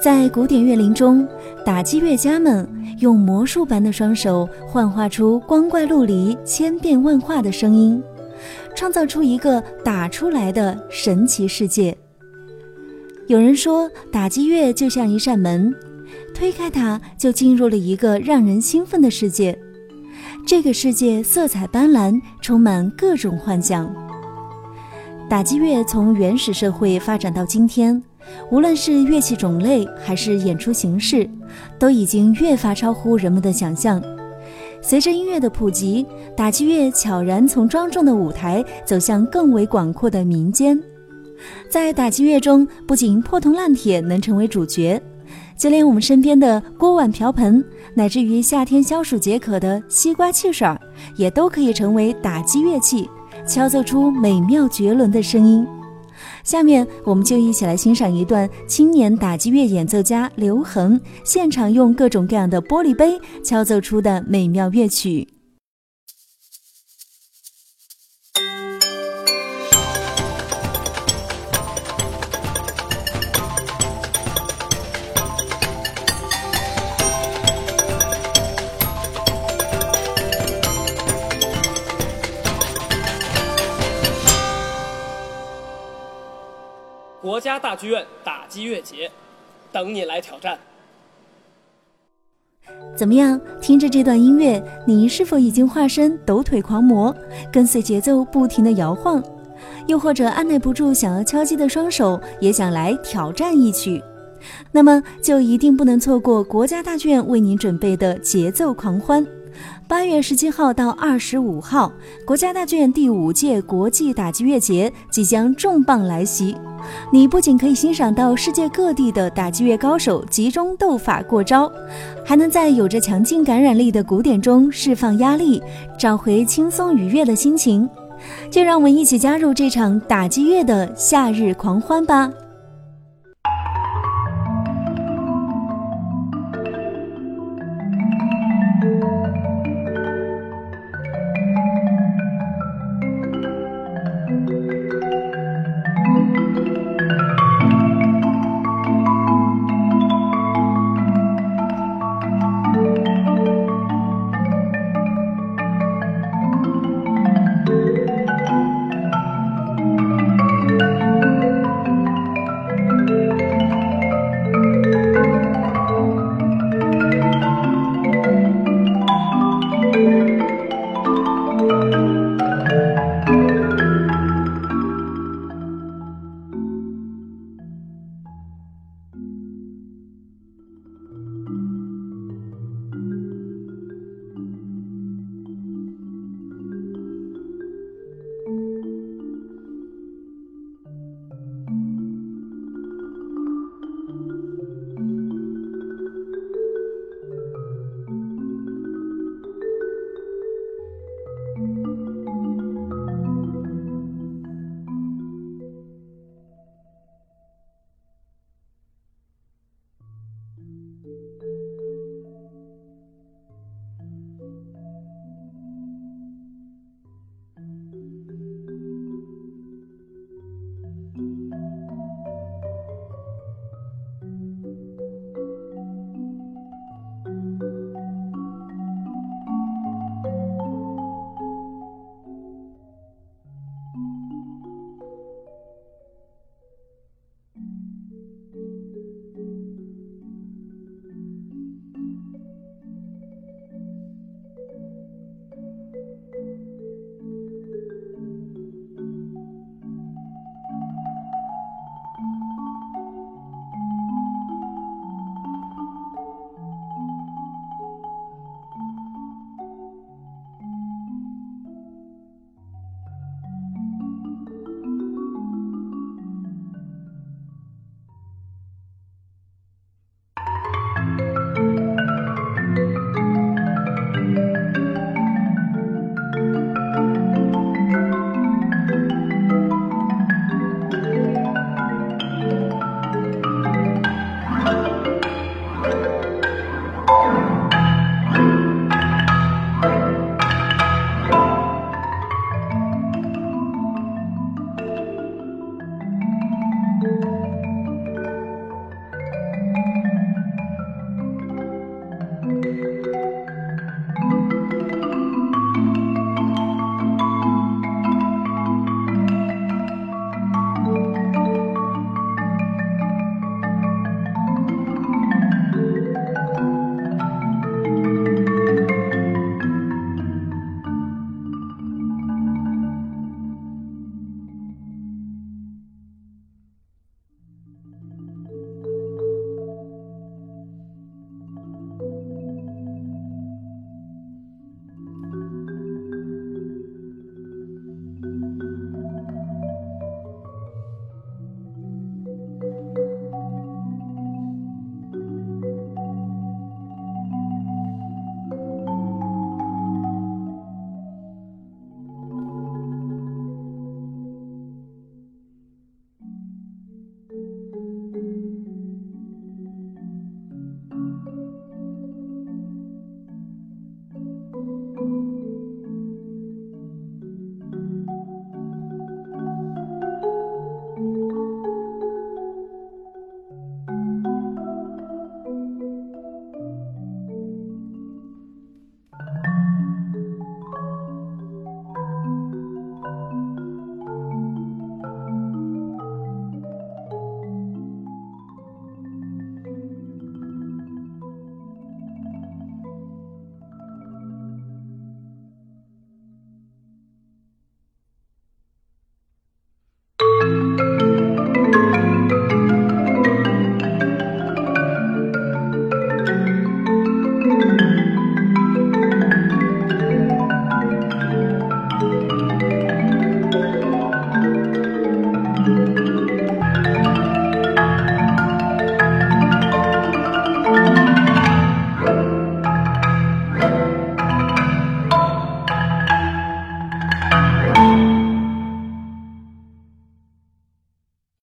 在古典乐林中，打击乐家们用魔术般的双手幻化出光怪陆离、千变万化的声音，创造出一个打出来的神奇世界。有人说，打击乐就像一扇门，推开它就进入了一个让人兴奋的世界。这个世界色彩斑斓，充满各种幻想。打击乐从原始社会发展到今天。无论是乐器种类还是演出形式，都已经越发超乎人们的想象。随着音乐的普及，打击乐悄然从庄重的舞台走向更为广阔的民间。在打击乐中，不仅破铜烂铁能成为主角，就连我们身边的锅碗瓢盆，乃至于夏天消暑解渴的西瓜汽水，也都可以成为打击乐器，敲奏出美妙绝伦的声音。下面我们就一起来欣赏一段青年打击乐演奏家刘恒现场用各种各样的玻璃杯敲奏出的美妙乐曲。国家大剧院打击乐节，等你来挑战。怎么样？听着这段音乐，你是否已经化身抖腿狂魔，跟随节奏不停的摇晃？又或者按耐不住想要敲击的双手，也想来挑战一曲？那么就一定不能错过国家大剧院为您准备的节奏狂欢。八月十七号到二十五号，国家大剧院第五届国际打击乐节即将重磅来袭。你不仅可以欣赏到世界各地的打击乐高手集中斗法过招，还能在有着强劲感染力的鼓点中释放压力，找回轻松愉悦的心情。就让我们一起加入这场打击乐的夏日狂欢吧！